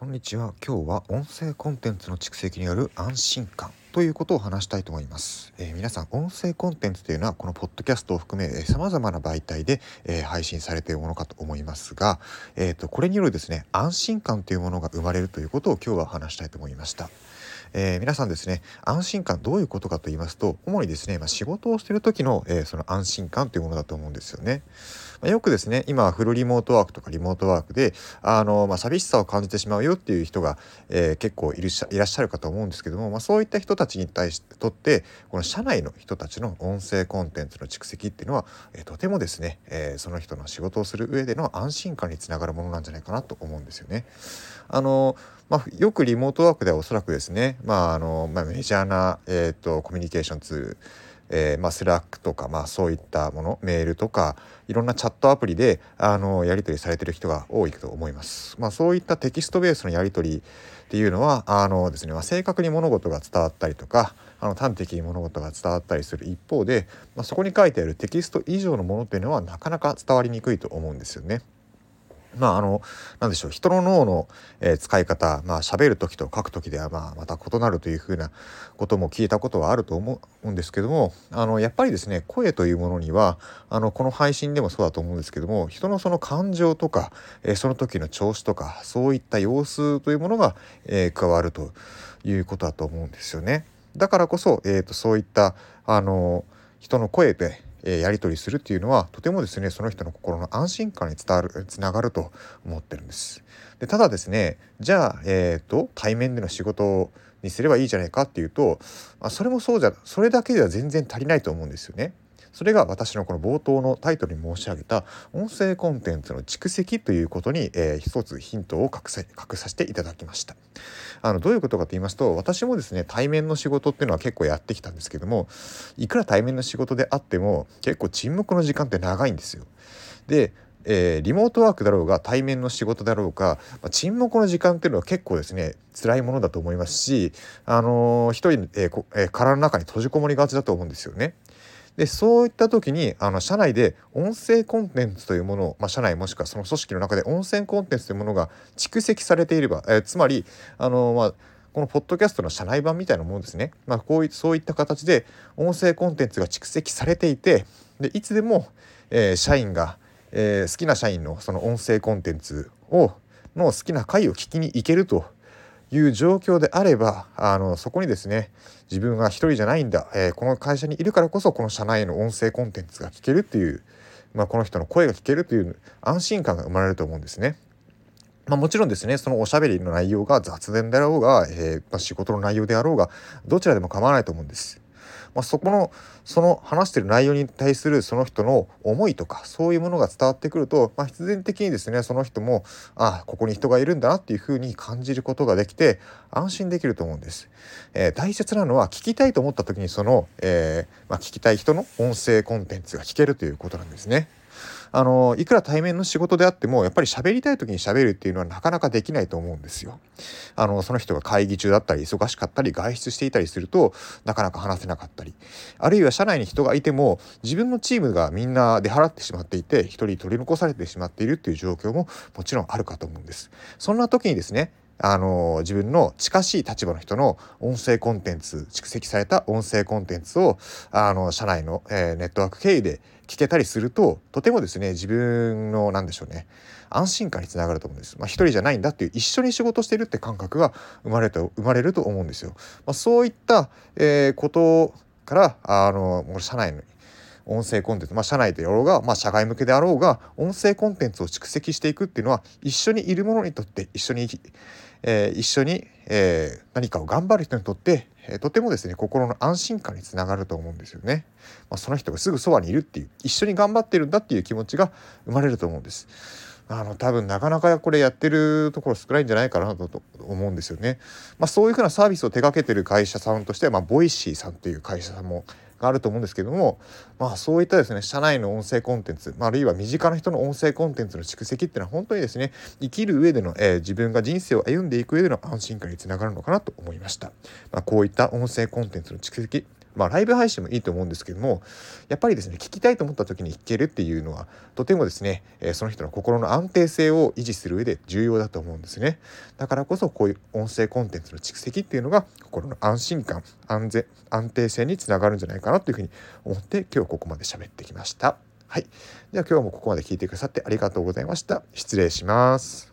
こんにちは。今日は音声コンテンツの蓄積による安心感ということを話したいと思います、えー、皆さん音声コンテンツというのはこのポッドキャストを含めさまざまな媒体で、えー、配信されているものかと思いますが、えーと、これによるですね安心感というものが生まれるということを今日は話したいと思いました。えー、皆さんですね安心感どういうことかと言いますと主にですね、まあ、仕事をしている時の、えー、その安心感というものだと思うんですよね。まあ、よくですね今フルリモートワークとかリモートワークであの、まあ、寂しさを感じてしまうよっていう人が、えー、結構いるいらっしゃるかと思うんですけども、まあ、そういった人たちに対してとってこの社内の人たちの音声コンテンツの蓄積っていうのは、えー、とてもですね、えー、その人の仕事をする上での安心感につながるものなんじゃないかなと思うんですよね。あのまあ、よくリモートワークではおそらくですね、まああのまあ、メジャーな、えーと、コミュニケーションツールえー、まあ、 Slack とか、まあ、そういったものメールとかいろんなチャットアプリであのやり取りされてる人が多いと思います。まあ、そういったテキストベースのやり取りっていうのはあのですね、まあ、正確に物事が伝わったりとかあの端的に物事が伝わったりする一方で、ま、そこに書いてあるテキスト以上のものっていうのはなかなか伝わりにくいと思うんですよね。まああの何でしょう人の脳の、えー、使い方まあ喋る時と書く時ではまあまた異なるというふうなことも聞いたことはあると思うんですけどもあのやっぱりですね声というものにはあのこの配信でもそうだと思うんですけども人のその感情とか、えー、その時の調子とかそういった様子というものが、えー、加わるということだと思うんですよね。だからこそ、えーと、そういったあの人の声でえやり取りするっていうのはとてもですねその人の心の安心感に伝わるつながると思ってるんです。でただですねじゃあ、えーと、対面での仕事にすればいいじゃないかっていうと、まあ、それもそうじゃそれだけでは全然足りないと思うんですよね。それが私のこの冒頭のタイトルに申し上げた音声コンテンツの蓄積ということに、えー、一つヒントを隠さ隠させていただきましたあのどういうことかと言いますと私もですね対面の仕事っていうのは結構やってきたんですけどもいくら対面の仕事であっても結構沈黙の時間って長いんですよでえー、リモートワークだろうが対面の仕事だろうが、まあ、沈黙の時間っていうのは結構ですね辛いものだと思いますし、あのー、一人、えーえー、殻の中に閉じこもりがちだと思うんですよね。でそういった時にあの社内で音声コンテンツというものを、まあ、社内もしくはその組織の中で音声コンテンツというものが蓄積されていれば、えー、つまりあの、まあ、このポッドキャストの社内版みたいなものですね、まあ、こういそういった形で音声コンテンツが蓄積されていてでいつでも、えー、社員が、えー、好きな社員のその音声コンテンツをの好きな回を聞きに行けるという状況であればあのそこにですね自分が一人じゃないんだ、えー、この会社にいるからこそこの社内の音声コンテンツが聞けるっていう、まあ、この人の声が聞けるという安心感が生まれると思うんですね。まあ、もちろんですねそのおしゃべりの内容が雑談であろうが、えーまあ、仕事の内容であろうがどちらでも構わないと思うんです。まあ、そこのその話してる内容に対するその人の思いとかそういうものが伝わってくると、まあ、必然的にですねその人もあここに人がいるんだなっていうふうに感じることができて安心できると思うんです。えー、大切なのは聞きたいと思った時にその、えーまあ、聞きたい人の音声コンテンツが聞けるということなんですね。あのいくら対面の仕事であってもやっぱり喋りたい時に喋るっていうのはなかなかできないと思うんですよ。あのその人が会議中だったり忙しかったり外出していたりするとなかなか話せなかったりあるいは社内に人がいても自分のチームがみんな出払ってしまっていて一人取り残されてしまっているっていう状況ももちろんあるかと思うんです。そんな時にですねあの自分の近しい立場の人の音声コンテンツ蓄積された音声コンテンツをあの社内の、えー、ネットワーク経由で聞けたりするととてもですね自分の何でしょうね安心感につながると思うんです。まあ、一人じゃないんだっていう一緒に仕事してるって感覚が生まれと生まれると思うんですよ。まあ、そういった、えー、ことからあの社内の音声コンテンツ、まあ、社内であろうが、まあ、社外向けであろうが音声コンテンツを蓄積していくっていうのは一緒にいる者にとって一緒にえー、一緒に、えー、何かを頑張る人にとって、えー、とてもですね心の安心感につながると思うんですよね。まあ、その人がすぐそばにいるっていう一緒に頑張ってるんだっていう気持ちが生まれると思うんです。あの多分なかなかこれやってるところ少ないんじゃないかなと思うんですよね。まあ、そういうふうなサービスを手掛けてる会社さんとしては、まあ、 Voicy さんっていう会社さんもがあると思うんですけども、まあ、そういったですね社内の音声コンテンツ、まあ、あるいは身近な人の音声コンテンツの蓄積っていうのは本当にですね生きる上での、えー、自分が人生を歩んでいく上での安心感につながるのかなと思いました。まあ、こういった音声コンテンツの蓄積まあライブ配信もいいと思うんですけどもやっぱりですね聞きたいと思った時に聞けるっていうのはとてもですね、えその人の心の安定性を維持する上で重要だと思うんですねだからこそこういう音声コンテンツの蓄積っていうのが心の安心感安全安定性につながるんじゃないかなというふうに思って今日ここまで喋ってきましたはい。では今日もここまで聞いてくださってありがとうございました。失礼します。